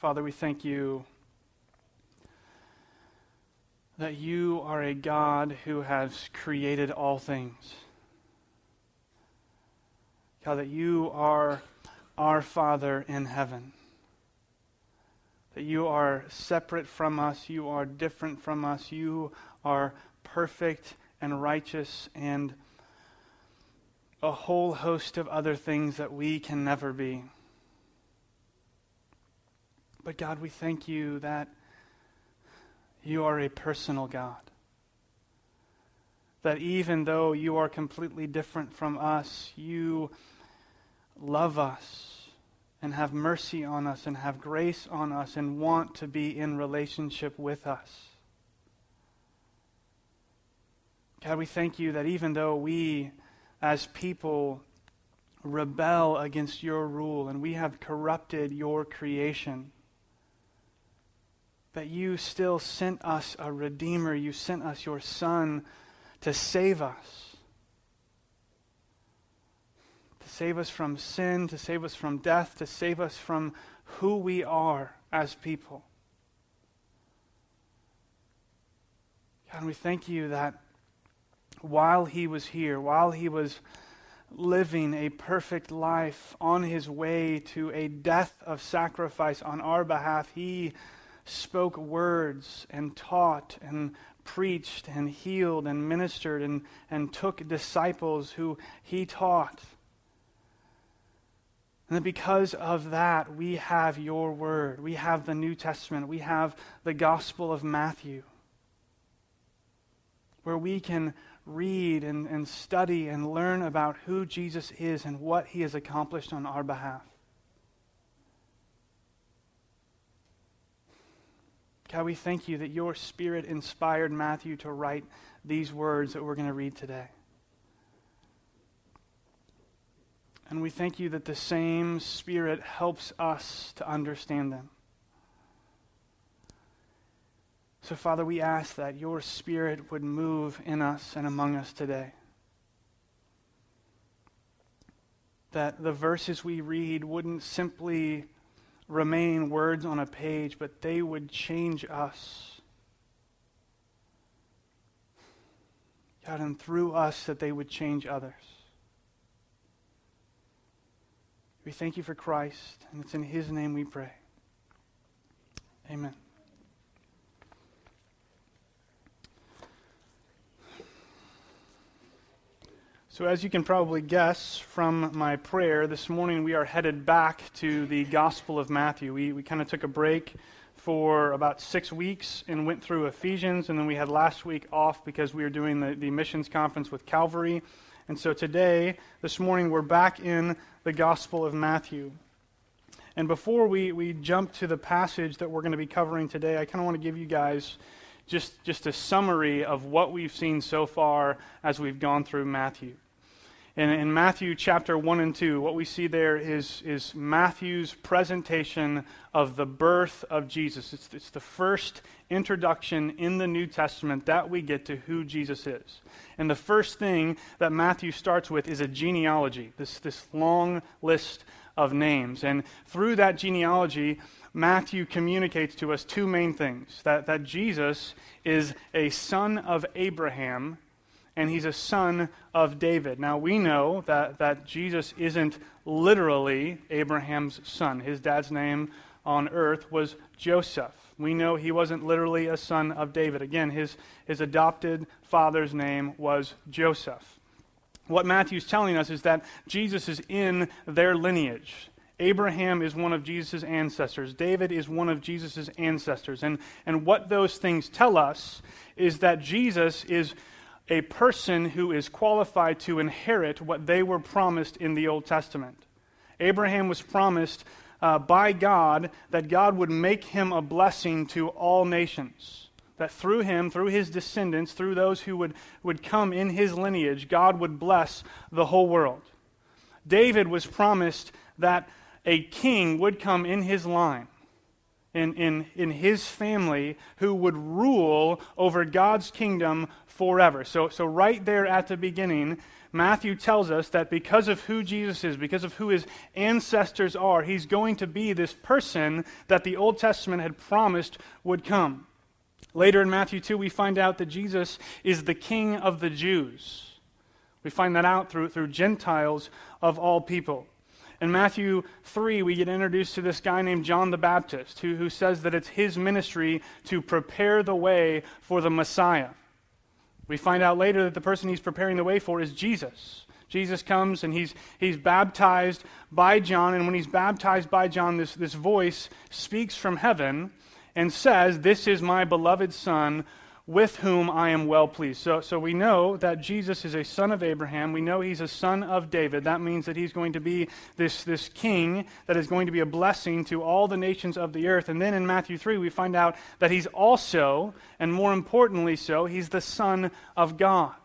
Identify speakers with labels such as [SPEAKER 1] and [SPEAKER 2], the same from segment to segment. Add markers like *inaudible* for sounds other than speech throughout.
[SPEAKER 1] Father, we thank you that you are a God who has created all things. God, that you are our Father in heaven. That you are separate from us, you are different from us, you are perfect and righteous and a whole host of other things that we can never be. But God, we thank you that you are a personal God. That even though you are completely different from us, you love us and have mercy on us and have grace on us and want to be in relationship with us. God, we thank you that even though we as people rebel against your rule and we have corrupted your creation, that you still sent us a Redeemer. You sent us your Son to save us. To save us from sin, to save us from death, to save us from who we are as people. God, we thank you that while he was here, while he was living a perfect life on his way to a death of sacrifice on our behalf, he spoke words and taught and preached and healed and ministered and, and took disciples who he taught. And that because of that, we have your word. We have the New Testament. We have the Gospel of Matthew, where we can read and, and study and learn about who Jesus is and what he has accomplished on our behalf. God, we thank you that your Spirit inspired Matthew to write these words that we're going to read today. And we thank you that the same Spirit helps us to understand them. So, Father, we ask that your Spirit would move in us and among us today. That the verses we read wouldn't simply remain words on a page, but they would change us. God, and through us, that they would change others. We thank you for Christ, and it's in his name we pray. Amen. So, as you can probably guess from my prayer, this morning we are headed back to the Gospel of Matthew. We, we kind of took a break for about six weeks and went through Ephesians, and then we had last week off because we were doing the, the missions conference with Calvary. And so today, this morning, we're back in the Gospel of Matthew. And before we, we jump to the passage that we're going to be covering today, I kind of want to give you guys just, just a summary of what we've seen so far as we've gone through Matthew. In, in Matthew chapter 1 and 2, what we see there is, is Matthew's presentation of the birth of Jesus. It's, it's the first introduction in the New Testament that we get to who Jesus is. And the first thing that Matthew starts with is a genealogy, this, this long list of names. And through that genealogy, Matthew communicates to us two main things that, that Jesus is a son of Abraham and he's a son of David. Now, we know that, that Jesus isn't literally Abraham's son. His dad's name on earth was Joseph. We know he wasn't literally a son of David. Again, his, his adopted father's name was Joseph. What Matthew's telling us is that Jesus is in their lineage. Abraham is one of Jesus' ancestors. David is one of Jesus' ancestors. And, and what those things tell us is that Jesus is a person who is qualified to inherit what they were promised in the Old Testament. Abraham was promised uh, by God that God would make him a blessing to all nations. That through him, through his descendants, through those who would, would come in his lineage, God would bless the whole world. David was promised that a king would come in his line in, in, in his family who would rule over God's kingdom forever. So, so, right there at the beginning, Matthew tells us that because of who Jesus is, because of who his ancestors are, he's going to be this person that the Old Testament had promised would come. Later in Matthew 2, we find out that Jesus is the King of the Jews. We find that out through, through Gentiles of all people. In Matthew 3, we get introduced to this guy named John the Baptist, who, who says that it's his ministry to prepare the way for the Messiah. We find out later that the person he's preparing the way for is Jesus. Jesus comes and he's, he's baptized by John, and when he's baptized by John, this, this voice speaks from heaven and says, This is my beloved Son with whom I am well pleased. So, so we know that Jesus is a son of Abraham. We know he's a son of David. That means that he's going to be this, this king that is going to be a blessing to all the nations of the earth. And then in Matthew 3, we find out that he's also, and more importantly so, he's the son of God.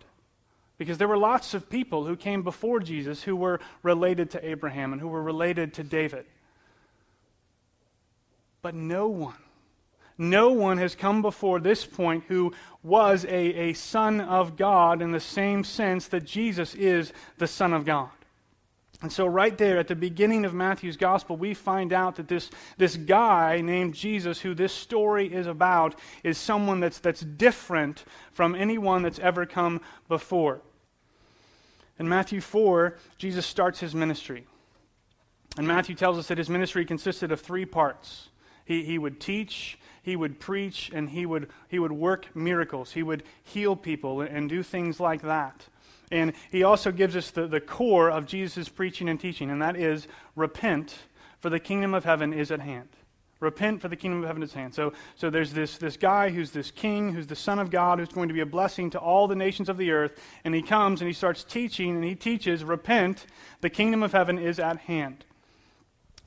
[SPEAKER 1] Because there were lots of people who came before Jesus who were related to Abraham and who were related to David. But no one no one has come before this point who was a, a son of God in the same sense that Jesus is the Son of God. And so, right there at the beginning of Matthew's gospel, we find out that this, this guy named Jesus, who this story is about, is someone that's, that's different from anyone that's ever come before. In Matthew 4, Jesus starts his ministry. And Matthew tells us that his ministry consisted of three parts he, he would teach, he would preach and he would, he would work miracles. He would heal people and do things like that. And he also gives us the, the core of Jesus' preaching and teaching, and that is repent, for the kingdom of heaven is at hand. Repent, for the kingdom of heaven is at hand. So, so there's this, this guy who's this king, who's the Son of God, who's going to be a blessing to all the nations of the earth. And he comes and he starts teaching, and he teaches, Repent, the kingdom of heaven is at hand.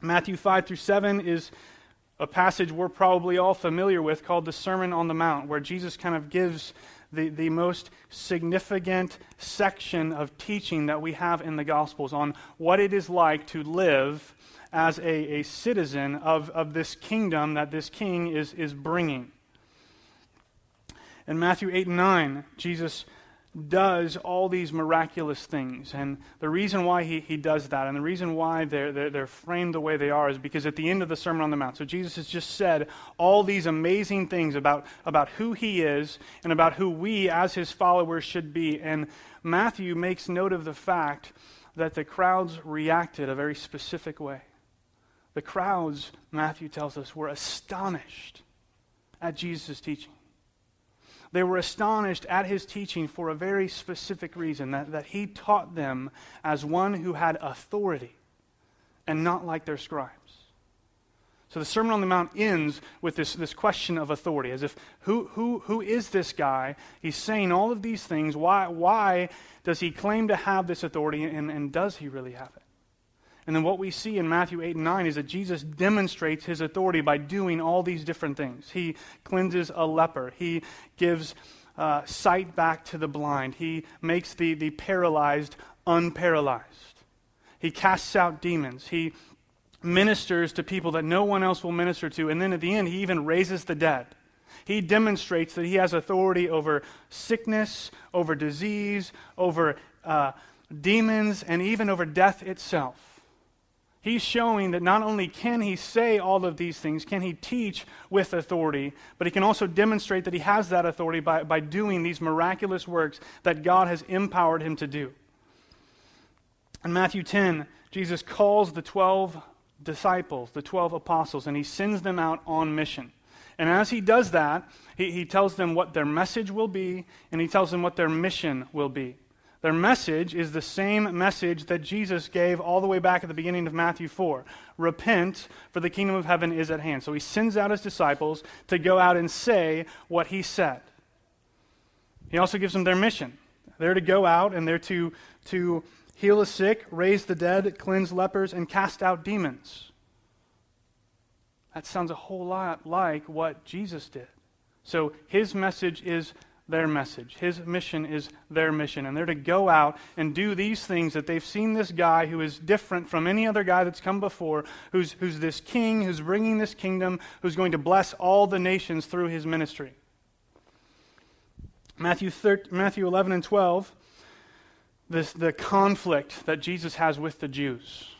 [SPEAKER 1] Matthew 5 through 7 is a passage we're probably all familiar with called the Sermon on the Mount, where Jesus kind of gives the, the most significant section of teaching that we have in the Gospels on what it is like to live as a, a citizen of, of this kingdom that this king is, is bringing. In Matthew 8 and 9, Jesus does all these miraculous things. And the reason why he, he does that and the reason why they're, they're, they're, framed the way they are is because at the end of the Sermon on the Mount, so Jesus has just said all these amazing things about, about who he is and about who we as his followers should be. And Matthew makes note of the fact that the crowds reacted a very specific way. The crowds, Matthew tells us, were astonished at Jesus' teaching. They were astonished at his teaching for a very specific reason that, that he taught them as one who had authority and not like their scribes. So the Sermon on the Mount ends with this, this question of authority, as if who, who, who is this guy? He's saying all of these things. Why, why does he claim to have this authority, and, and does he really have it? And then what we see in Matthew 8 and 9 is that Jesus demonstrates his authority by doing all these different things. He cleanses a leper, he gives uh, sight back to the blind, he makes the, the paralyzed unparalyzed, he casts out demons, he ministers to people that no one else will minister to, and then at the end, he even raises the dead. He demonstrates that he has authority over sickness, over disease, over uh, demons, and even over death itself. He's showing that not only can he say all of these things, can he teach with authority, but he can also demonstrate that he has that authority by, by doing these miraculous works that God has empowered him to do. In Matthew 10, Jesus calls the 12 disciples, the 12 apostles, and he sends them out on mission. And as he does that, he, he tells them what their message will be, and he tells them what their mission will be. Their message is the same message that Jesus gave all the way back at the beginning of Matthew 4 Repent, for the kingdom of heaven is at hand. So he sends out his disciples to go out and say what he said. He also gives them their mission. They're to go out and they're to, to heal the sick, raise the dead, cleanse lepers, and cast out demons. That sounds a whole lot like what Jesus did. So his message is their message. His mission is their mission. And they're to go out and do these things that they've seen this guy who is different from any other guy that's come before, who's, who's this king, who's bringing this kingdom, who's going to bless all the nations through his ministry. Matthew, 13, Matthew 11 and 12, this, the conflict that Jesus has with the Jews.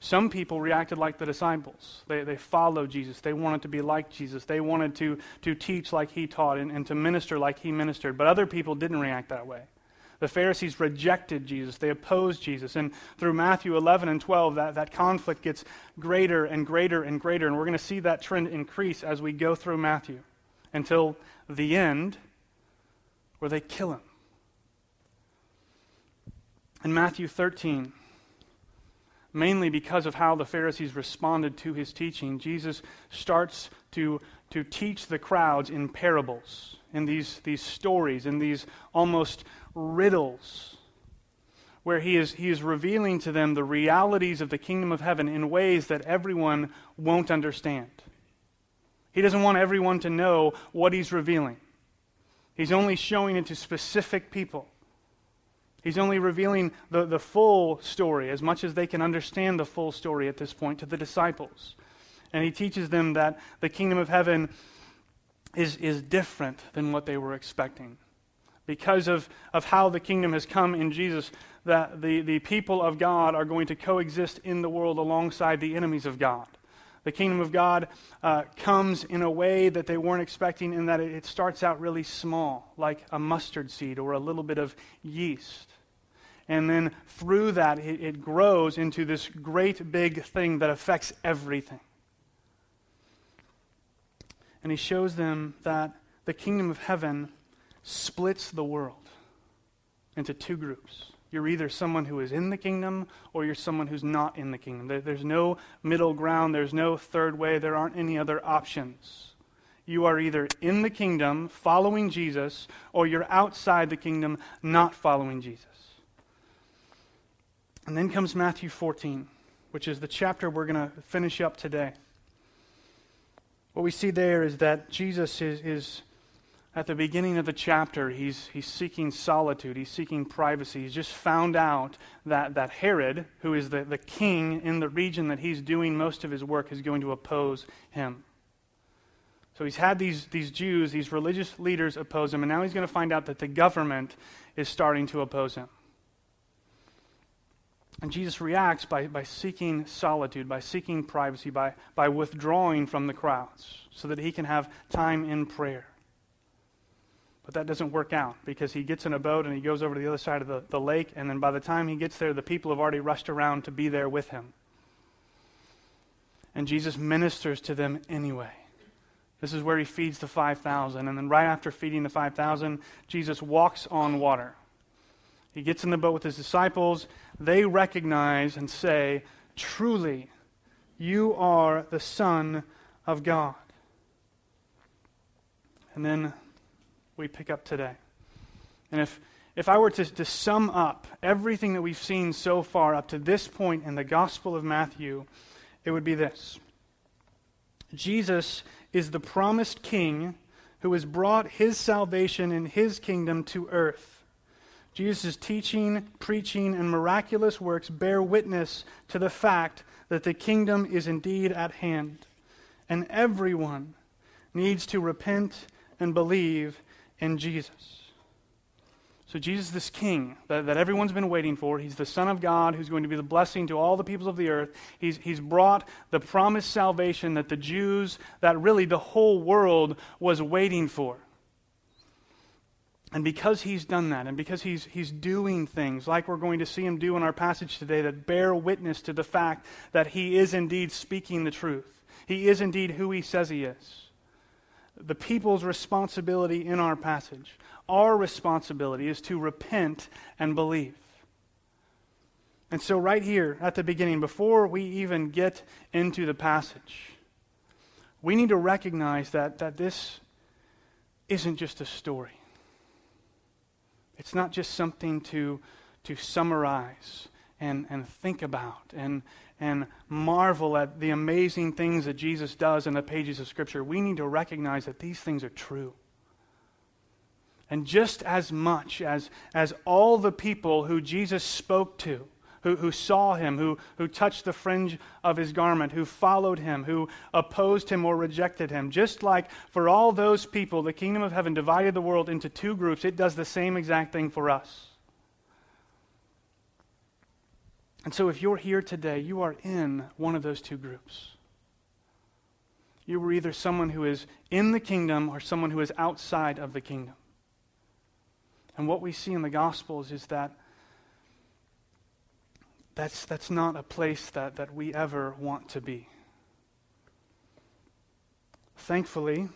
[SPEAKER 1] Some people reacted like the disciples. They, they followed Jesus. They wanted to be like Jesus. They wanted to, to teach like he taught and, and to minister like he ministered. But other people didn't react that way. The Pharisees rejected Jesus. They opposed Jesus. And through Matthew 11 and 12, that, that conflict gets greater and greater and greater. And we're going to see that trend increase as we go through Matthew until the end where they kill him. In Matthew 13, mainly because of how the Pharisees responded to his teaching, Jesus starts to, to teach the crowds in parables, in these, these stories, in these almost riddles, where he is, he is revealing to them the realities of the kingdom of heaven in ways that everyone won't understand. He doesn't want everyone to know what he's revealing. He's only showing it to specific people. He's only revealing the, the full story, as much as they can understand the full story at this point, to the disciples. And he teaches them that the kingdom of heaven is, is different than what they were expecting. Because of, of how the kingdom has come in Jesus, that the, the people of God are going to coexist in the world alongside the enemies of God. The kingdom of God uh, comes in a way that they weren't expecting, in that it, starts out really small, like a mustard seed or a little bit of yeast. And then through that, it, it grows into this great big thing that affects everything. And he shows them that the kingdom of heaven splits the world into two groups. You're either someone who is in the kingdom or you're someone who's not in the kingdom. There's no middle ground, there's no third way, there aren't any other options. You are either in the kingdom following Jesus or you're outside the kingdom not following Jesus. And then comes Matthew 14, which is the chapter we're going to finish up today. What we see there is that Jesus is, is at the beginning of the chapter, he's, he's seeking solitude, he's seeking privacy. He's just found out that, that Herod, who is the, the king in the region that he's doing most of his work, is going to oppose him. So he's had these, these Jews, these religious leaders oppose him, and now he's going to find out that the government is starting to oppose him. And Jesus reacts by, by seeking solitude, by seeking privacy, by, by withdrawing from the crowds, so that he can have time in prayer. But that doesn't work out because he gets in a boat and he goes over to the other side of the, the lake, and then by the time he gets there, the people have already rushed around to be there with him. And Jesus ministers to them anyway. This is where he feeds the 5,000. And then, right after feeding the 5,000, Jesus walks on water. He gets in the boat with his disciples. They recognize and say, Truly, you are the Son of God. And then we pick up today. And if, if I were to, to sum up everything that we've seen so far up to this point in the Gospel of Matthew, it would be this Jesus is the promised King who has brought his salvation and his kingdom to earth. Jesus' teaching, preaching, and miraculous works bear witness to the fact that the kingdom is indeed at hand, and everyone needs to repent and believe in Jesus. So, Jesus, this king that, that everyone's been waiting for, he's the Son of God who's going to be the blessing to all the peoples of the earth. He's, he's brought the promised salvation that the Jews, that really the whole world was waiting for. And because he's done that, and because he's, he's doing things like we're going to see him do in our passage today that bear witness to the fact that he is indeed speaking the truth, he is indeed who he says he is the people's responsibility in our passage. Our responsibility is to repent and believe. And so, right here at the beginning, before we even get into the passage, we need to recognize that, that this isn't just a story. It's not just something to, to summarize and, and think about and, and marvel at the amazing things that Jesus does in the pages of Scripture, we need to recognize that these things are true. And just as much as, as all the people who Jesus spoke to, who, who saw him, who, who touched the fringe of his garment, who followed him, who opposed him or rejected him, just like for all those people, the kingdom of heaven divided the world into two groups, it does the same exact thing for us. And so if you're here today, you are in one of those two groups. You were either someone who is in the kingdom or someone who is outside of the kingdom. And what we see in the Gospels is that that's, that's not a place that, that we ever want to be. Thankfully,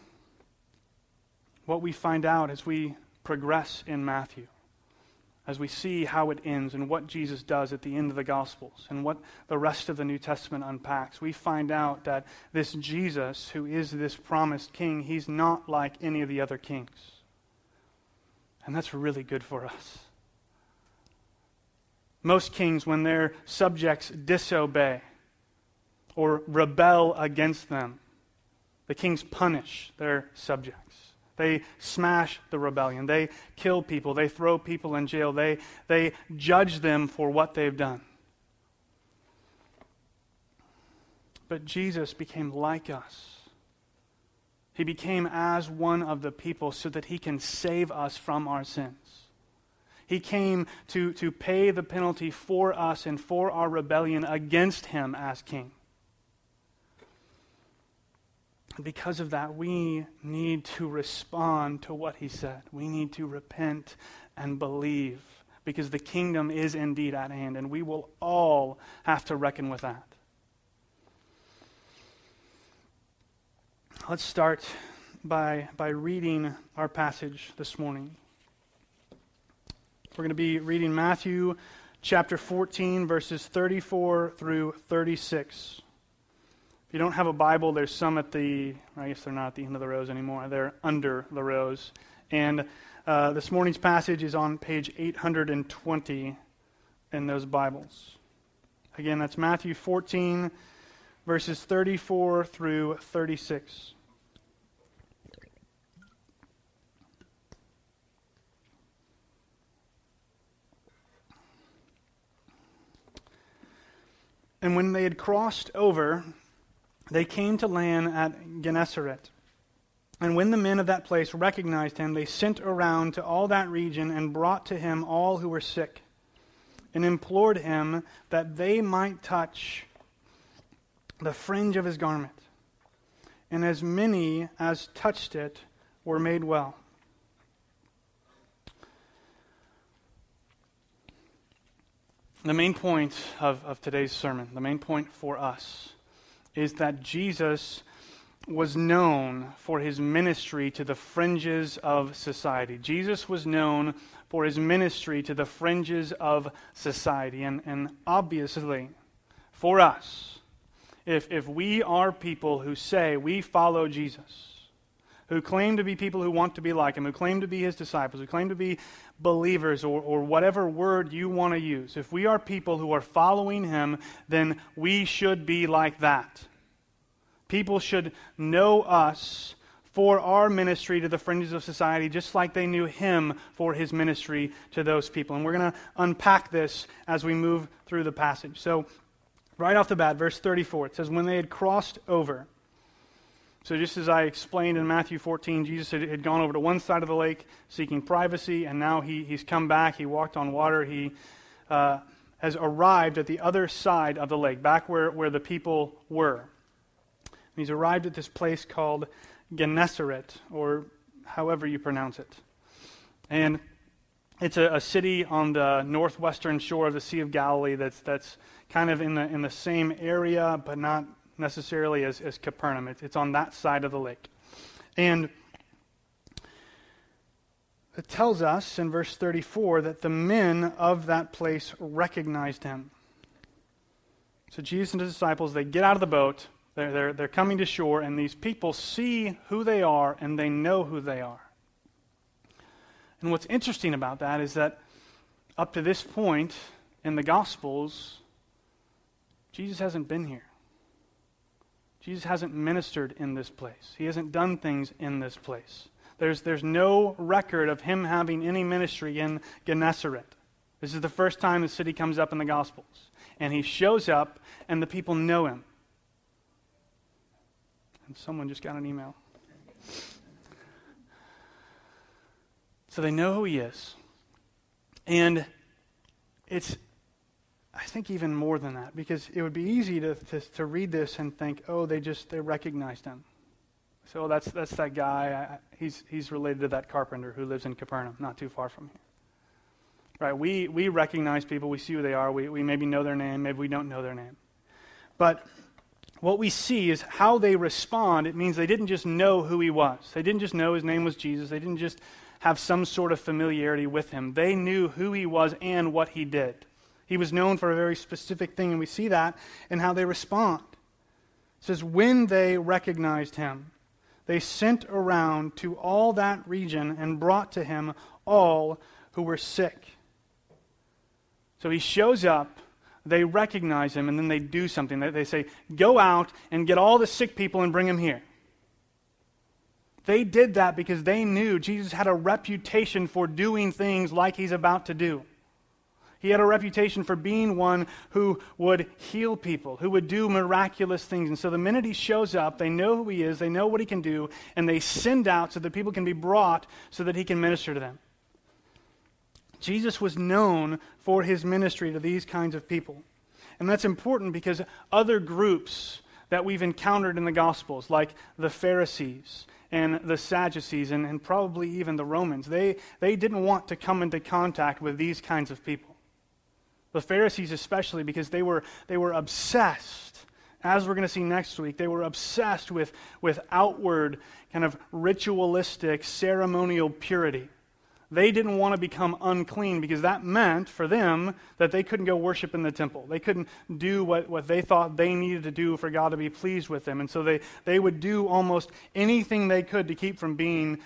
[SPEAKER 1] what we find out as we progress in Matthew, as we see how it ends and what Jesus does at the end of the Gospels and what the rest of the New Testament unpacks, we find out that this Jesus, who is this promised king, he's not like any of the other kings. And that's really good for us. Most kings, when their subjects disobey or rebel against them, the kings punish their subjects. They smash the rebellion. They kill people. They throw people in jail. They, they judge them for what they've done. But Jesus became like us. He became as one of the people so that he can save us from our sins. He came to, to pay the penalty for us and for our rebellion against him as king. Because of that, we need to respond to what he said. We need to repent and believe because the kingdom is indeed at hand, and we will all have to reckon with that. Let's start by, by reading our passage this morning. We're going to be reading Matthew chapter 14, verses 34 through 36. If you don't have a Bible, there's some at the, I guess they're not at the end of the rows anymore, they're under the rows. And uh, this morning's passage is on page 820 in those Bibles. Again, that's Matthew 14, verses 34 through 36. And when they had crossed over, they came to land at Gennesaret. And when the men of that place recognized him, they sent around to all that region and brought to him all who were sick, and implored him that they might touch the fringe of his garment. And as many as touched it were made well. The main point of, of today's sermon, the main point for us, is that Jesus was known for his ministry to the fringes of society. Jesus was known for his ministry to the fringes of society. And, and obviously, for us, if, if we are people who say we follow Jesus, who claim to be people who want to be like him, who claim to be his disciples, who claim to be believers, or, or whatever word you want to use, if we are people who are following him, then we should be like that. People should know us for our ministry to the fringes of society, just like they knew him for his ministry to those people. And we're going to unpack this as we move through the passage. So, right off the bat, verse 34, it says, When they had crossed over, so, just as I explained in Matthew 14, Jesus had, had, gone over to one side of the lake seeking privacy, and now he, he's come back. He walked on water. He uh, has arrived at the other side of the lake, back where, where the people were. And he's arrived at this place called Gennesaret, or however you pronounce it. And it's a, a, city on the northwestern shore of the Sea of Galilee that's, that's kind of in the, in the same area, but not necessarily as, as Capernaum. It's, it's on that side of the lake. And it tells us in verse 34 that the men of that place recognized him. So Jesus and his disciples, they get out of the boat, they're, they're, they're coming to shore, and these people see who they are and they know who they are. And what's interesting about that is that up to this point in the Gospels, Jesus hasn't been here. Jesus hasn't ministered in this place, he hasn't done things in this place. There's, there's no record of him having any ministry in Gennesaret. This is the first time the city comes up in the Gospels. And he shows up, and the people know him. And someone just got an email. So they know who he is. And it's, I think, even more than that, because it would be easy to, to, to read this and think, oh, they just, they recognized him. So that's, that's that guy. I, he's, he's related to that carpenter who lives in Capernaum, not too far from here. Right? We, we recognize people. We see who they are. We, we maybe know their name. Maybe we don't know their name. But what we see is how they respond. It means they didn't just know who he was. They didn't just know his name was Jesus. They didn't just have some sort of familiarity with him. They knew who he was and what he did. He was known for a very specific thing, and we see that in how they respond. It says, when they recognized him, they sent around to all that region and brought to him all who were sick. So he shows up, they recognize him, and then they do something. They say, Go out and get all the sick people and bring them here. They did that because they knew Jesus had a reputation for doing things like he's about to do. He had a reputation for being one who would heal people, who would do miraculous things. And so the minute he shows up, they know who he is, they know what he can do, and they send out so that people can be brought so that he can minister to them. Jesus was known for his ministry to these kinds of people. And that's important because other groups that we've encountered in the Gospels, like the Pharisees and the Sadducees and, and probably even the Romans, they, they didn't want to come into contact with these kinds of people. The Pharisees, especially, because they were, they were obsessed, as we're going to see next week, they were obsessed with, with outward, kind of ritualistic, ceremonial purity. They didn't want to become unclean because that meant for them that they couldn't go worship in the temple. They couldn't do what, what they thought they needed to do for God to be pleased with them. And so they, they would do almost anything they could to keep from being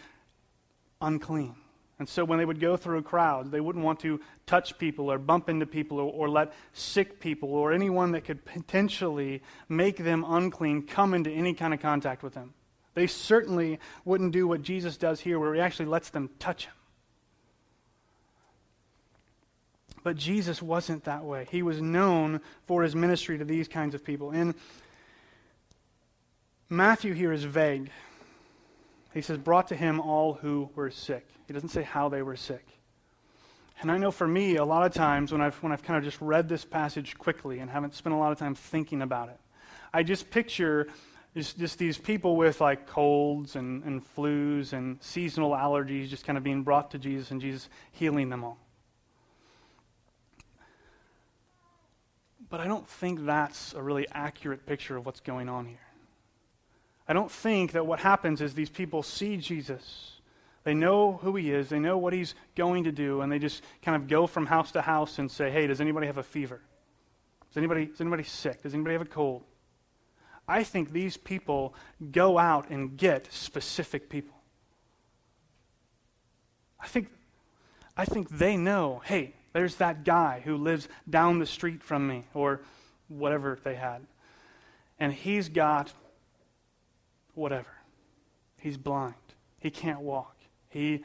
[SPEAKER 1] unclean. And so when they would go through crowds, they wouldn't want to touch people or bump into people or, or, let sick people or anyone that could potentially make them unclean come into any kind of contact with them. They certainly wouldn't do what Jesus does here, where he actually lets them touch him. But Jesus wasn't that way. He was known for his ministry to these kinds of people. And Matthew here is vague. He says, brought to him all who were sick. He doesn't say how they were sick. And I know for me, a lot of times when I've, when I've kind of just read this passage quickly and haven't spent a lot of time thinking about it, I just picture just, just these people with like colds and, and flus and seasonal allergies just kind of being brought to Jesus and Jesus healing them all. But I don't think that's a really accurate picture of what's going on here. I don't think that what happens is these people see Jesus. They know who he is, they know what he's going to do, and they just kind of go from house to house and say, Hey, does anybody have a fever? Is anybody, is anybody sick? Does anybody have a cold? I think these people go out and get specific people. I think, I think they know, hey, there's that guy who lives down the street from me, or whatever they had. And he's got whatever. He's blind. He can't walk. He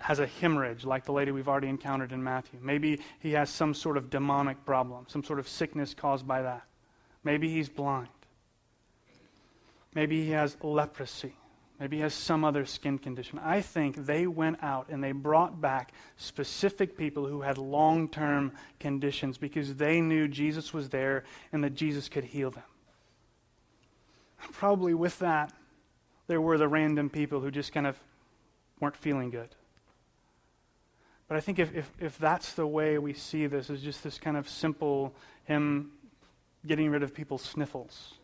[SPEAKER 1] has a hemorrhage like the lady we've already encountered in Matthew. Maybe he has some sort of demonic problem, some sort of sickness caused by that. Maybe he's blind. Maybe he has leprosy. Maybe he has some other skin condition. I think they went out and they brought back specific people who had long term conditions because they knew Jesus was there and that Jesus could heal them. Probably with that, there were the random people who just kind of weren't feeling good. But I think if, if, if that's the way we see this, is just this kind of simple him getting rid of people's sniffles,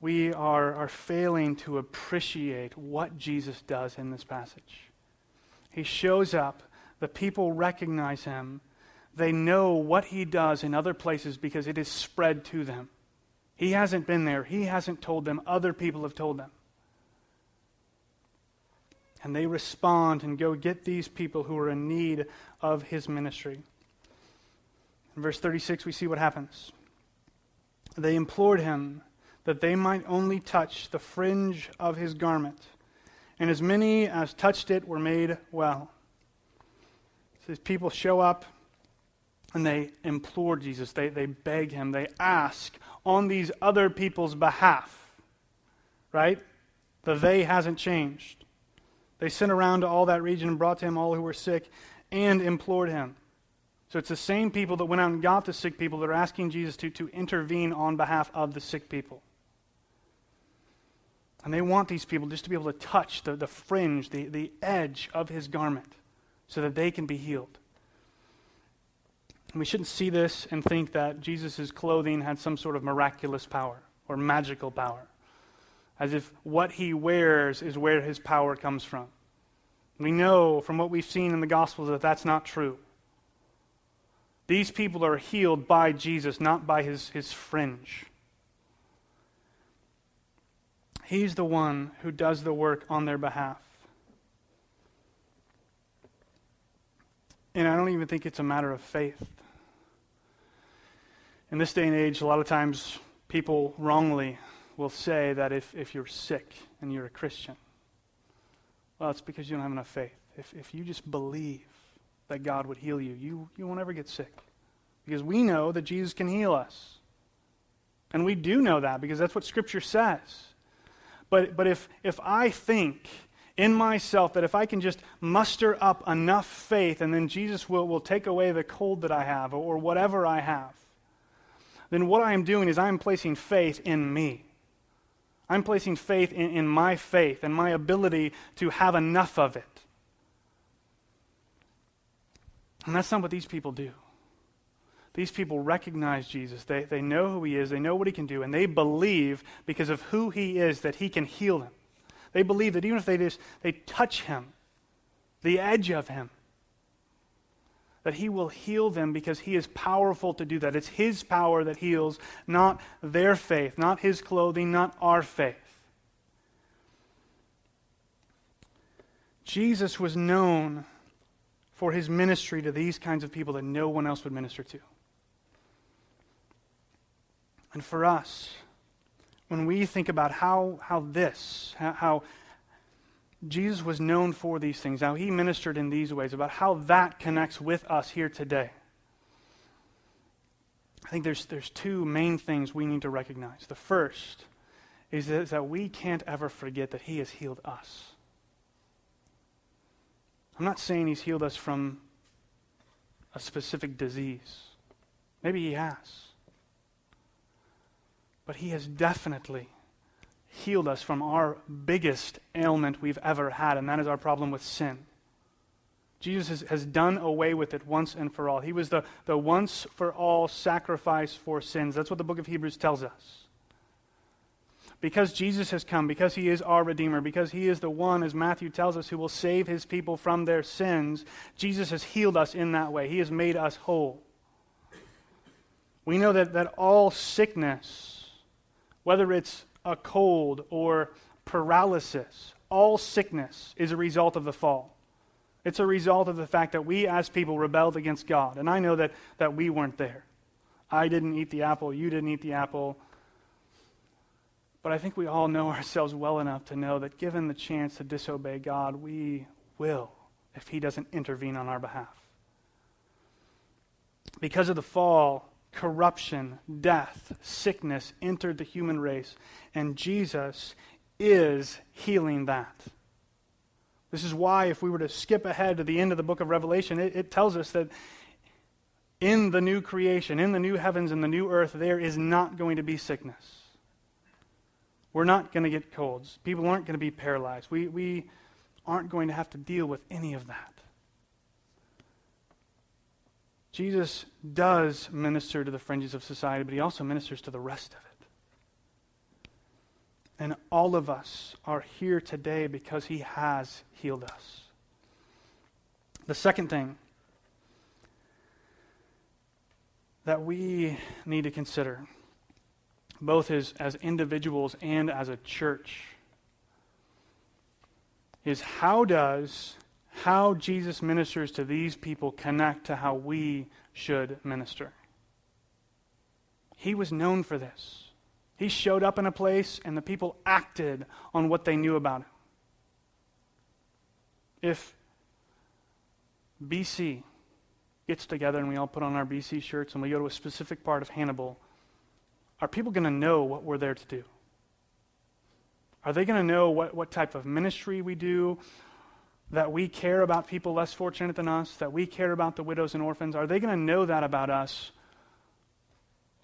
[SPEAKER 1] we are, are failing to appreciate what Jesus does in this passage. He shows up, the people recognize him, they know what he does in other places because it is spread to them. He hasn't been there. He hasn't told them. Other people have told them. And they respond and go get these people who are in need of his ministry. In verse 36, we see what happens. They implored him that they might only touch the fringe of his garment. and as many as touched it were made well. So these people show up and they implore Jesus, they, they beg him, they ask on these other people's behalf. Right? The they hasn't changed. They sent around to all that region and brought to him all who were sick and implored him. So it's the same people that went out and got the sick people that are asking Jesus to, to intervene on behalf of the sick people. And they want these people just to be able to touch the, the fringe, the, the edge of his garment, so that they can be healed. We shouldn't see this and think that Jesus' clothing had some sort of miraculous power or magical power, as if what he wears is where his power comes from. We know from what we've seen in the Gospels that that's not true. These people are healed by Jesus, not by his, his fringe. He's the one who does the work on their behalf. And I don't even think it's a matter of faith. In this day and age, a lot of times people wrongly will say that if, if you're sick and you're a Christian, well, it's because you don't have enough faith. If, if you just believe that God would heal you, you, you won't ever get sick. Because we know that Jesus can heal us. And we do know that because that's what Scripture says. But, but if, if I think in myself that if I can just muster up enough faith and then Jesus will, will take away the cold that I have or, or whatever I have, then what I am doing is I'm placing faith in me. I'm placing faith in, in my faith and my ability to have enough of it. And that's not what these people do. These people recognize Jesus. They, they know who he is, they know what he can do, and they believe because of who he is that he can heal them. They believe that even if they just they touch him, the edge of him, that he will heal them because he is powerful to do that. It's his power that heals, not their faith, not his clothing, not our faith. Jesus was known for his ministry to these kinds of people that no one else would minister to. And for us, when we think about how, how this, how, how Jesus was known for these things, how he ministered in these ways, about how that connects with us here today, I think there's, there's two main things we need to recognize. The first is that, is that we can't ever forget that he has healed us. I'm not saying he's healed us from a specific disease. Maybe he has. But He has definitely healed us from our biggest ailment we've ever had, and that is our problem with sin. Jesus has, has, done away with it once and for all. He was the, the once for all sacrifice for sins. That's what the book of Hebrews tells us. Because Jesus has come, because he is our Redeemer, because he is the one, as Matthew tells us, who will save his people from their sins, Jesus has healed us in that way. He has made us whole. We know that, that all sickness whether it's a cold or paralysis, all sickness is a result of the fall. It's a result of the fact that we as people rebelled against God. And I know that, that we weren't there. I didn't eat the apple, you didn't eat the apple. But I think we all know *laughs* ourselves well enough to know that given the chance to disobey God, we will if He doesn't intervene on our behalf. Because of the fall, corruption, death, sickness entered the human race, and Jesus is healing that. This is why, if we were to skip ahead to the end of the book of Revelation, it, it tells us that in the new creation, in the new heavens and the new earth, there is not going to be sickness. We're not going to get colds. People aren't going to be paralyzed. We, we aren't going to have to deal with any of that. Jesus does minister to the fringes of society, but he also ministers to the rest of it. And all of us are here today because he has healed us. The second thing that we need to consider, both as, as individuals and as a church, is how does how Jesus ministers to these people connect to how we should minister. He was known for this. He showed up in a place and the people acted on what they knew about him. if BC gets together and we all put on our BC shirts and we go to a specific part of Hannibal, are people going to know what we're there to do? Are they going to know what, what type of ministry we do? That we care about people less fortunate than us? That we care about the widows and orphans? Are they going to know that about us?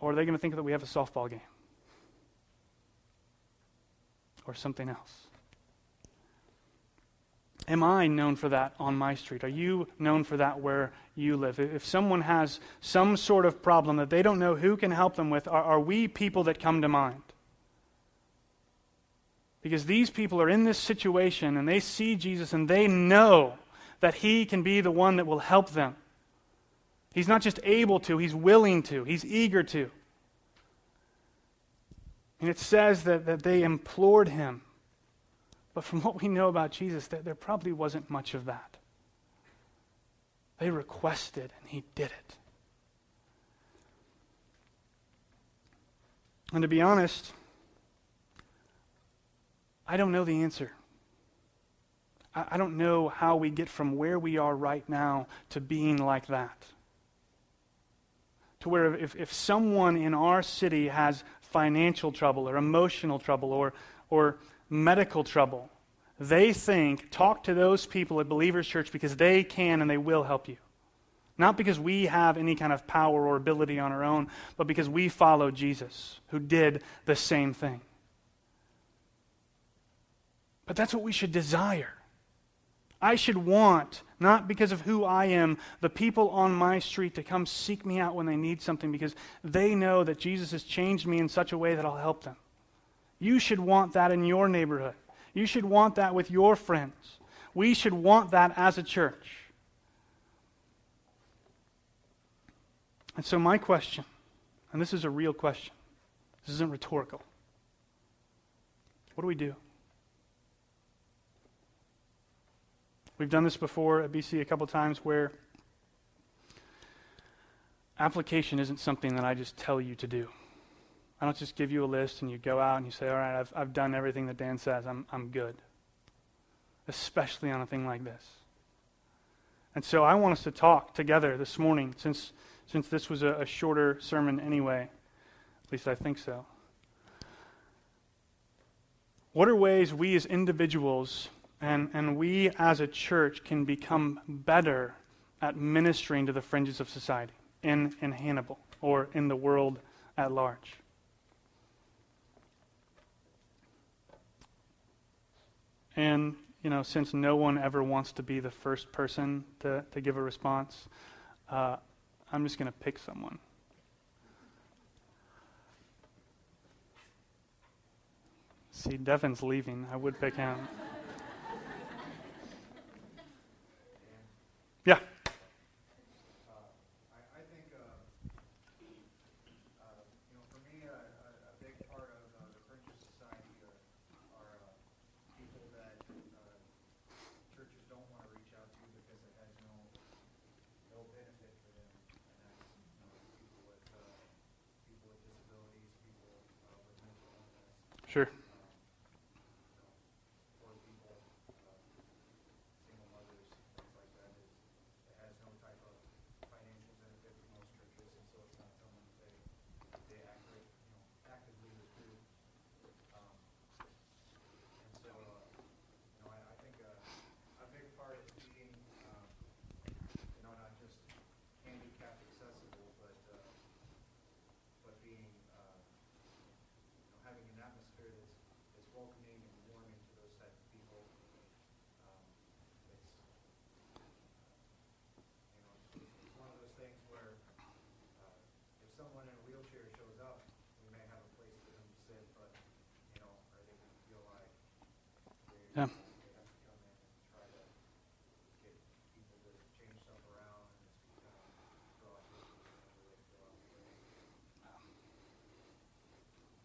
[SPEAKER 1] Or are they going to think that we have a softball game? Or something else? Am I known for that on my street? Are you known for that where you live? If someone has some sort of problem that they don't know who can help them with, are, are we people that come to mind? Because these people are in this situation and they see Jesus and they know that He can be the one that will help them. He's not just able to, He's willing to, He's eager to. And it says that, that they implored Him. But from *laughs* what we know about Jesus, that there probably wasn't much of that. They requested and He did it. And to be honest, I don't know the answer. I, I don't know how we get from where we are right now to being like that. To where if, if someone in our city has financial trouble or emotional trouble or, or medical trouble, they think, talk to those people at Believers Church because they can and they will help you. Not because we have any kind of power or ability on our own, but because we follow Jesus, who did the same thing. But that's what we should desire. I should want, not because of who I am, the people on my street to come seek me out when they need something because they know that Jesus has changed me in such a way that I'll help them. You should want that in your neighborhood. You should want that with your friends. We should want that as a church. And so, my question, and this is a real question, this isn't rhetorical. What do we do? We've done this before at BC a couple times where application isn't something that I just tell you to do. I don't just give you a list and you go out and you say, all right, I've, I've done everything that Dan says. I'm, I'm good. Especially on a thing like this. And so I want us to talk together this morning, since, since this was a, a shorter sermon anyway. At least I think so. What are ways we as individuals and, and we as a church can become better at ministering to the fringes of society in, in Hannibal or in the world at large. And, you know, since no one ever wants to be the first person to, to give a response, uh, I'm just going to pick someone. See, Devin's leaving. I would pick him. Yeah.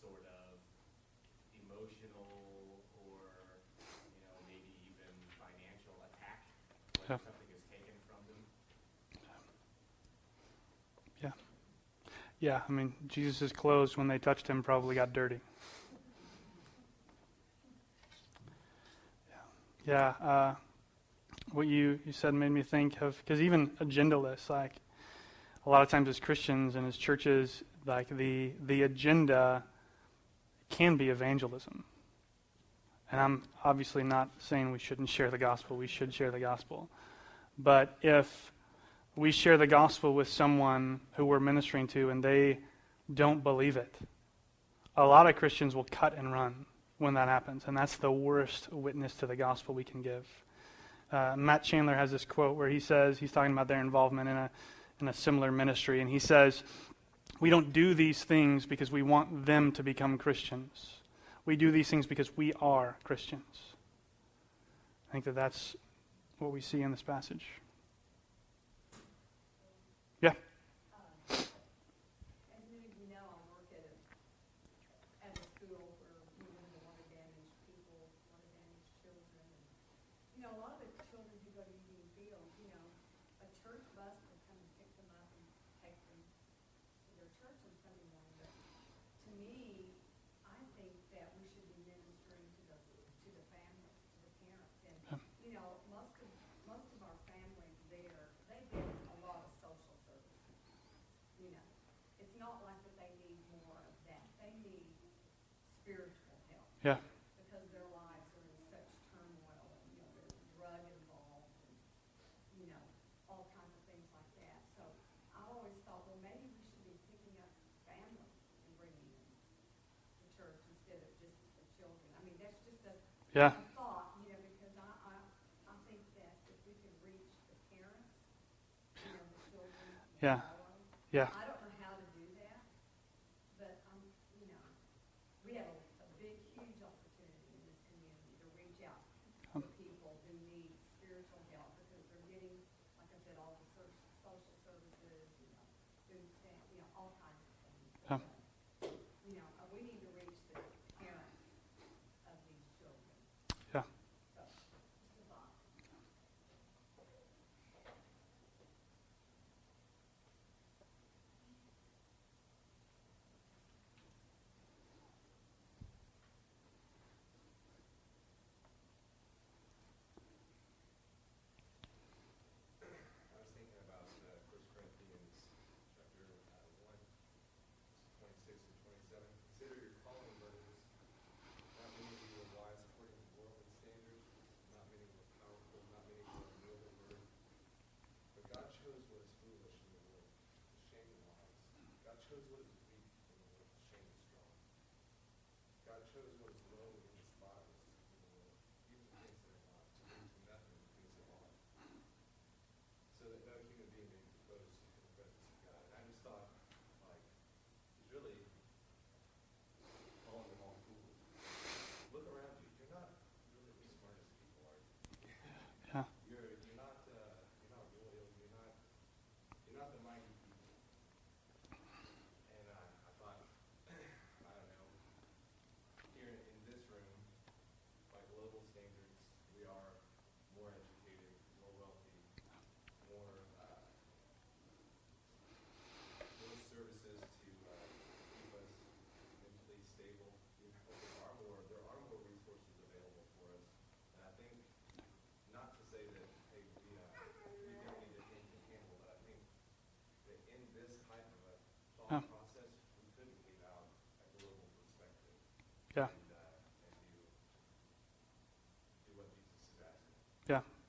[SPEAKER 2] sort of emotional or, you know, maybe even financial attack when
[SPEAKER 1] Yeah.
[SPEAKER 2] something is taken from them.
[SPEAKER 1] Yeah, Yeah, I mean, Jesus' clothes, when they touched him, probably got dirty. Yeah, uh, what you, you said made me think of, because even agendaless, like a lot of times as Christians and as churches, like the, the agenda can be evangelism. And I'm obviously not saying we shouldn't share the gospel, we should share the gospel. But if we share the gospel with someone who we're ministering to and they don't believe it, a lot of Christians will cut and run when that happens. And that's the worst witness to the gospel we can give. Uh, Matt Chandler has this quote where he says, he's talking about their involvement in a, in a similar ministry, and he says, We don't do these things because we want them to become Christians. We do these things because we are Christians. I think that that's what we see in this passage. Yeah.
[SPEAKER 3] As many of you know, I work at a, at a school where we run the water damaged people, water damaged children. and You know, a lot of the children who go to Union Field, you know, a church bus would come and pick them up and take them to their church on Sunday morning. But to me, I think that we should be ministering to the, to the family, to the parents. And, you know, most of, most of our families there, they get a lot of social services you know, it's not like that they need more of that. They need spiritual help
[SPEAKER 1] Yeah.
[SPEAKER 3] because their lives are in such turmoil and, you know, there's drug involved and, you know, all kinds of things like that. So I always thought, well, maybe we should be picking up families and bringing them to church instead of just the children. I mean, that's just a,
[SPEAKER 1] Yeah.
[SPEAKER 3] thought, you know, because I, I, I think that if we can reach the parents, you know, the children,
[SPEAKER 1] Yeah.
[SPEAKER 3] follow,
[SPEAKER 1] Yeah.
[SPEAKER 3] I don't know how to do that, but, um, you know, we have a, a big, huge opportunity in this community to reach out to people who need spiritual help because they're getting, like I said, all the so- social services, you know, food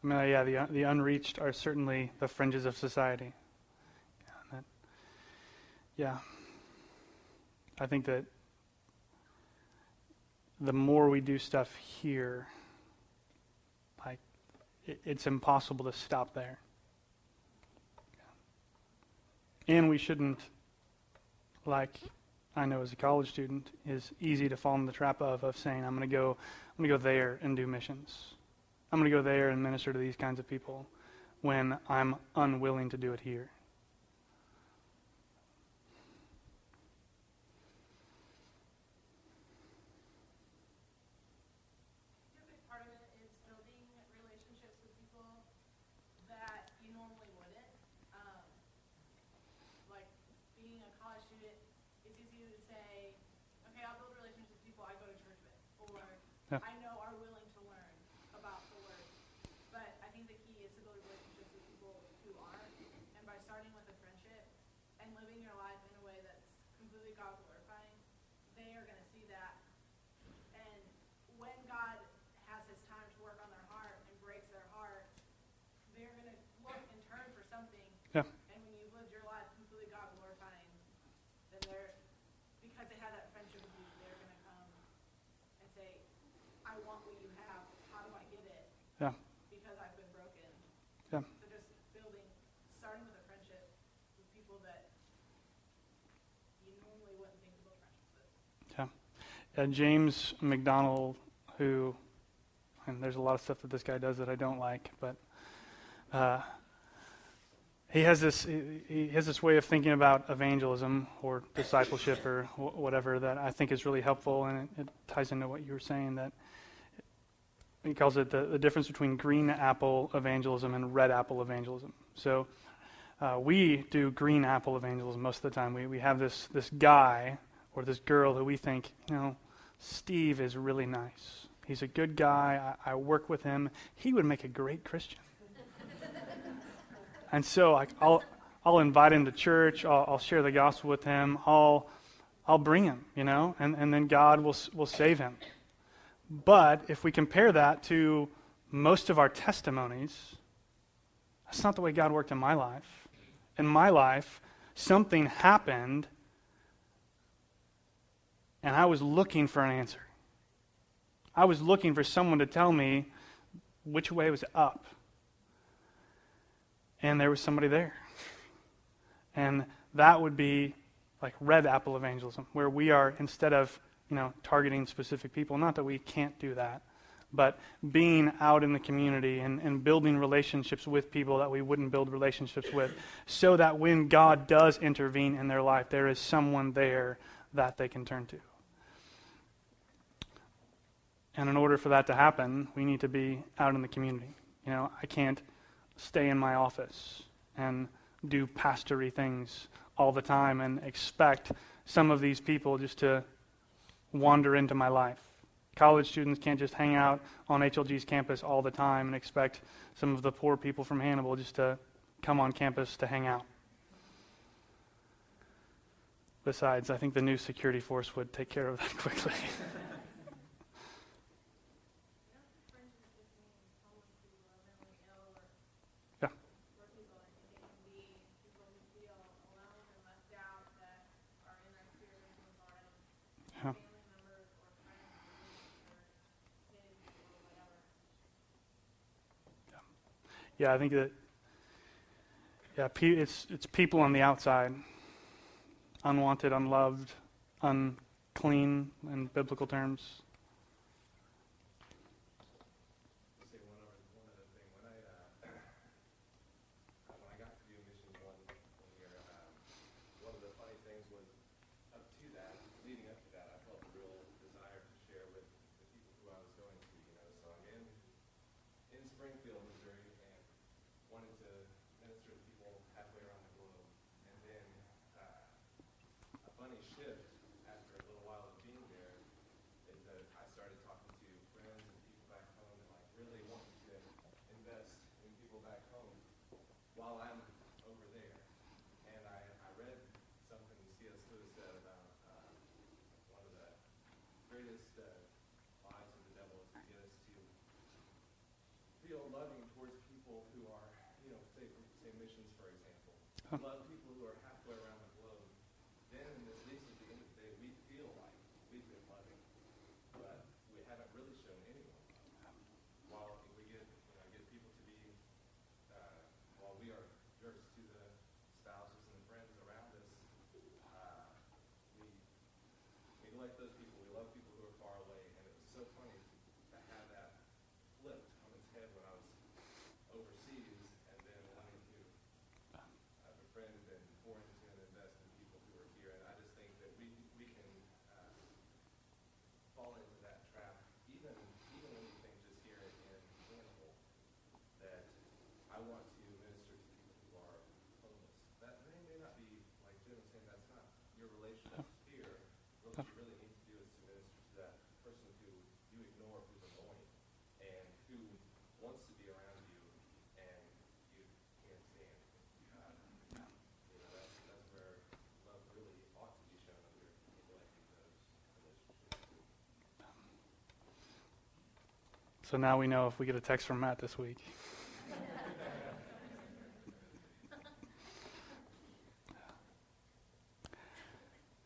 [SPEAKER 2] I
[SPEAKER 1] mean, yeah, the, the unreached are certainly the fringes of society. Yeah, that, yeah. I think that the more we do stuff here, like, it, it's impossible to stop there. And we shouldn't, like, I know as a college student, is easy to fall in the trap of, of saying, I'm going to go, I'm going to go there and do missions. I'm going to go there and minister to these kinds of people when I'm unwilling to do it here.
[SPEAKER 4] A big part of it is building relationships with people that you normally wouldn't. Um, like being a college student, it's easy to say, okay, I'll build relationships with people I go to church with, or
[SPEAKER 1] Yeah.
[SPEAKER 4] I know are willing to learn about the word. But I think the key is to build relationships with people who aren't, and by starting with a friendship and living your life in a way that's completely God glorifying, they are going to see that and when God has his time to work on their heart and breaks their heart, they're going to look and turn for something.
[SPEAKER 1] Yeah.
[SPEAKER 4] And when you've lived your life completely God glorifying, then they're, because they have that friendship with you, they're going to come and say, I want what you have. How do I get it?
[SPEAKER 1] Yeah.
[SPEAKER 4] Because I've been broken.
[SPEAKER 1] Yeah.
[SPEAKER 4] So just building, starting with a friendship with people that you normally wouldn't think to build friendships with.
[SPEAKER 1] James MacDonald, who, and there's a lot of stuff that this guy does that I don't like, but uh, he has this he, he has this way of thinking about evangelism or discipleship or wh- whatever that I think is really helpful, and it, it ties into what you were saying that. He calls it the, the difference between green apple evangelism and red apple evangelism. So, uh, we do green apple evangelism most of the time. We, we have this, this guy or this girl who we think, you know, Steve is really nice. He's a good guy. I, I work with him. He would make a great Christian. and so like, I'll, I'll invite him to church. I'll, I'll share the gospel with him. I'll, I'll bring him, you know, and, and then God will, will save him. But if we compare that to most of our testimonies, that's not the way God worked in my life. In my life, something happened and I was looking for an answer. I was looking for someone to tell me which way was up. And there was somebody there. And that would be like red apple evangelism, where we are, instead of, you know, targeting specific people, not that we can't do that, but being out in the community and, and building relationships with people that we wouldn't build relationships with, so that when God does intervene in their life, there is someone there that they can turn to. And in order for that to happen, we need to be out in the community. You know, I can't stay in my office and do pastory things all the time and expect some of these people just to wander into my life. College students can't just hang out on HLG's campus all the time and expect some of the poor people from Hannibal just to come on campus to hang out. Besides, I think the new security force would take care of that *laughs* quickly.
[SPEAKER 4] Friendships between homeless people or mentally ill or
[SPEAKER 1] Yeah.
[SPEAKER 4] or people, I think it can be people who feel alone and left out that are in that spirit of God,
[SPEAKER 1] Yeah.
[SPEAKER 4] family members or friends or roommates or kids or whatever.
[SPEAKER 1] Yeah, I think that yeah, it's it's people on the outside, unwanted, unloved, unclean in biblical terms.
[SPEAKER 2] So
[SPEAKER 1] now we know if we get a text from Matt this week.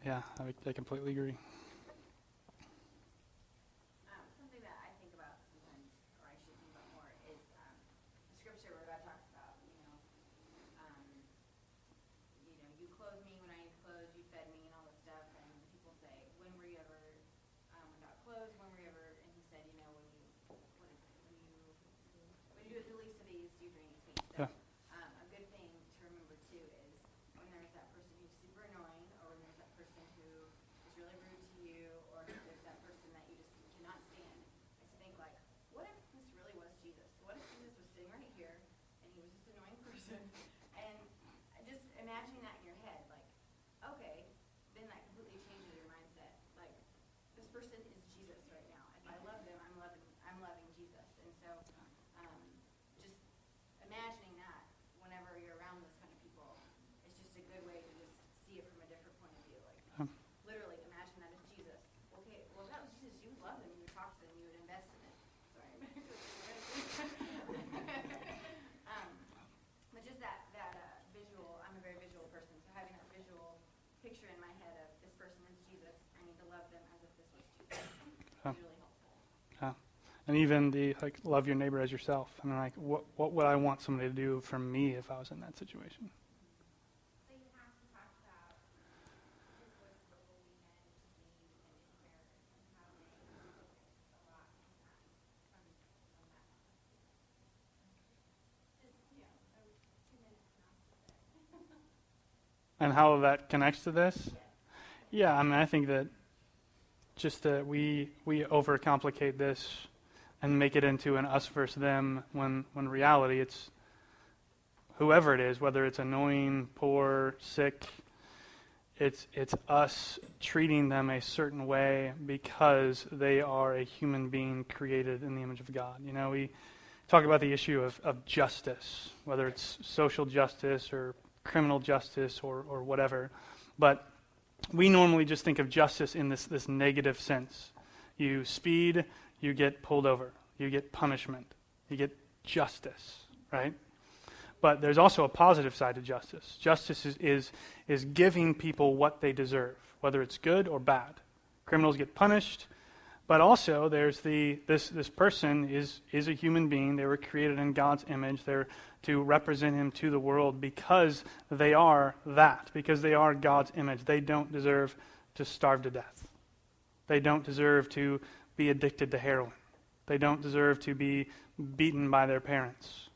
[SPEAKER 1] yeah, I, I completely agree.
[SPEAKER 5] Um, something that I think about sometimes, or I should think about more, is um, the scripture where God talks about, you know, um, you know, you clothed me when I needed clothes, you fed me, and all this stuff. And people say, when were you ever um, without clothes? When were you ever? And he said, you know, when you, what is it? When you, when you do it the least of these, you bring it to me. So,
[SPEAKER 1] Yeah.
[SPEAKER 5] um, a good thing to remember too is when there's that person who's super annoying, or when there's that person who is really rude to you, or if there's that person that you just cannot stand, is to think like, what if this really was Jesus? What if Jesus was sitting right here and he was this annoying person? And just imagine that in your head, like, okay, then that completely changes your mindset. Like, this person is Jesus right now. If I love them, I'm loving, I'm loving Jesus. And so, um, just imagining that whenever you're around those kind of people is just a good way to just see it from a different point of view. Like,
[SPEAKER 1] Um.
[SPEAKER 5] literally imagine that as Jesus. Okay, well, if that was Jesus, you would love them, you would talk to them, you would invest in it. Sorry. um, but just that, that uh, visual, I'm a very visual person, so having that visual picture in my head of this person is Jesus, I need to love them as if this was Jesus
[SPEAKER 1] Huh.
[SPEAKER 5] is really helpful.
[SPEAKER 1] And even the like love your neighbor as yourself. and like, what what would I want somebody to do for me if I was in that situation?
[SPEAKER 4] So you have to talk about his words for holiness, need, and in prayer, and how they focus a lot on that, from, from that. Just, you know, a two minutes synopsis there.
[SPEAKER 1] And how that connects to this? Yeah, I mean, I think that just that we we overcomplicate this and make it into an us versus them when when reality it's whoever it is, whether it's annoying, poor, sick, it's it's us treating them a certain way because they are a human being created in the image of God. You know, we talk about the issue of, of justice, whether it's social justice or criminal justice or, or whatever. But we normally just think of justice in this, this negative sense. You speed, you get pulled over, you get punishment, you get justice, right? But there's also a positive side to justice. Justice is, is, is giving people what they deserve, whether it's good or bad. Criminals get punished, but also there's the this this person is is a human being. They were created in God's image. They're to represent him to the world because they are that, because they are God's image. They don't deserve to starve to death. They don't deserve to be addicted to heroin. They don't deserve to be beaten by their parents.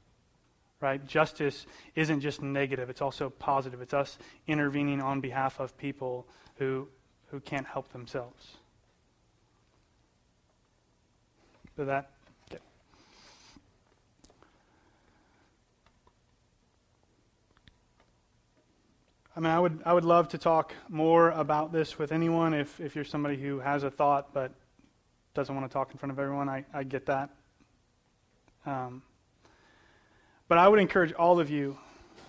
[SPEAKER 1] Right? Justice isn't just negative, it's also positive. It's us intervening on behalf of people who who can't help themselves. So that. I mean, I would I would love to talk more about this with anyone if if you're somebody who has a thought but doesn't want to talk in front of everyone. I, I get that. Um, but I would encourage all of you,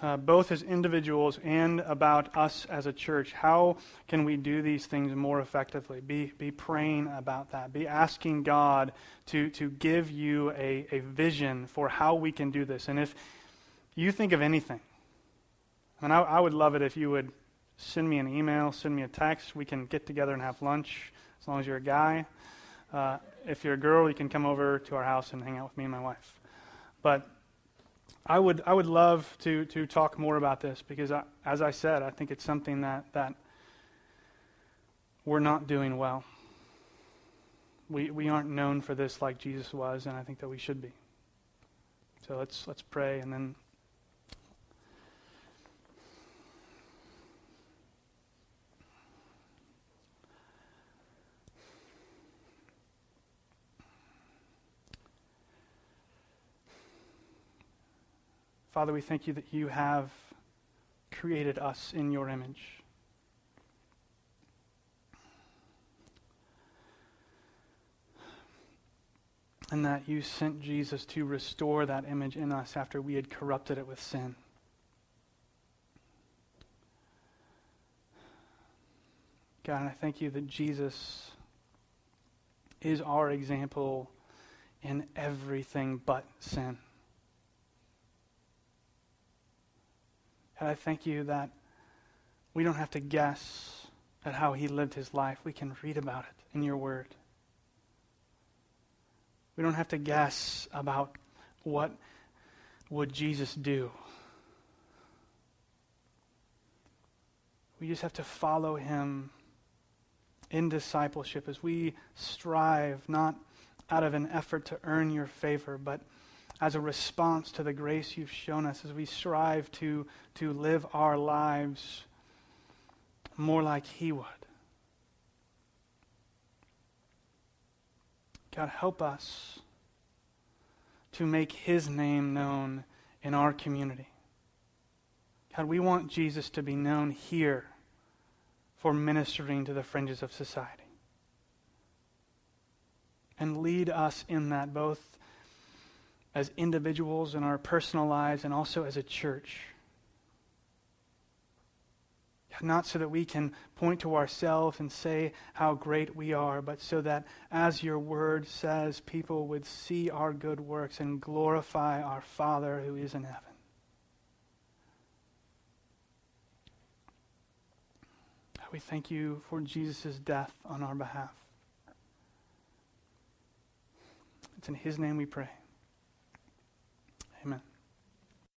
[SPEAKER 1] uh, both as individuals and about us as a church, how can we do these things more effectively? Be, be praying about that. Be asking God to, to give you a, a vision for how we can do this. And if you think of anything, and I, I would love it if you would send me an email, send me a text. We can get together and have lunch as long as you're a guy. Uh, if you're a girl, you can come over to our house and hang out with me and my wife. But I would I would love to to talk more about this because I, as I said, I think it's something that that we're not doing well. We we aren't known for this like Jesus was, and I think that we should be. So let's let's pray and then Father, we thank you that you have created us in your image. And that you sent Jesus to restore that image in us after we had corrupted it with sin. God, and I thank you that Jesus is our example in everything but sin. And I thank you that we don't have to guess at how he lived his life. We can read about it in your word. We don't have to guess about what would Jesus do. We just have to follow him in discipleship as we strive not out of an effort to earn your favor, but as a response to the grace you've shown us, as we strive to, to live our lives more like He would. God, help us to make His name known in our community. God, we want Jesus to be known here for ministering to the fringes of society. And lead us in that both as individuals in our personal lives and also as a church. Not so that we can point to ourselves and say how great we are, but so that, as your word says, people would see our good works and glorify our Father who is in heaven. We thank you for Jesus' death on our behalf. It's in his name we pray.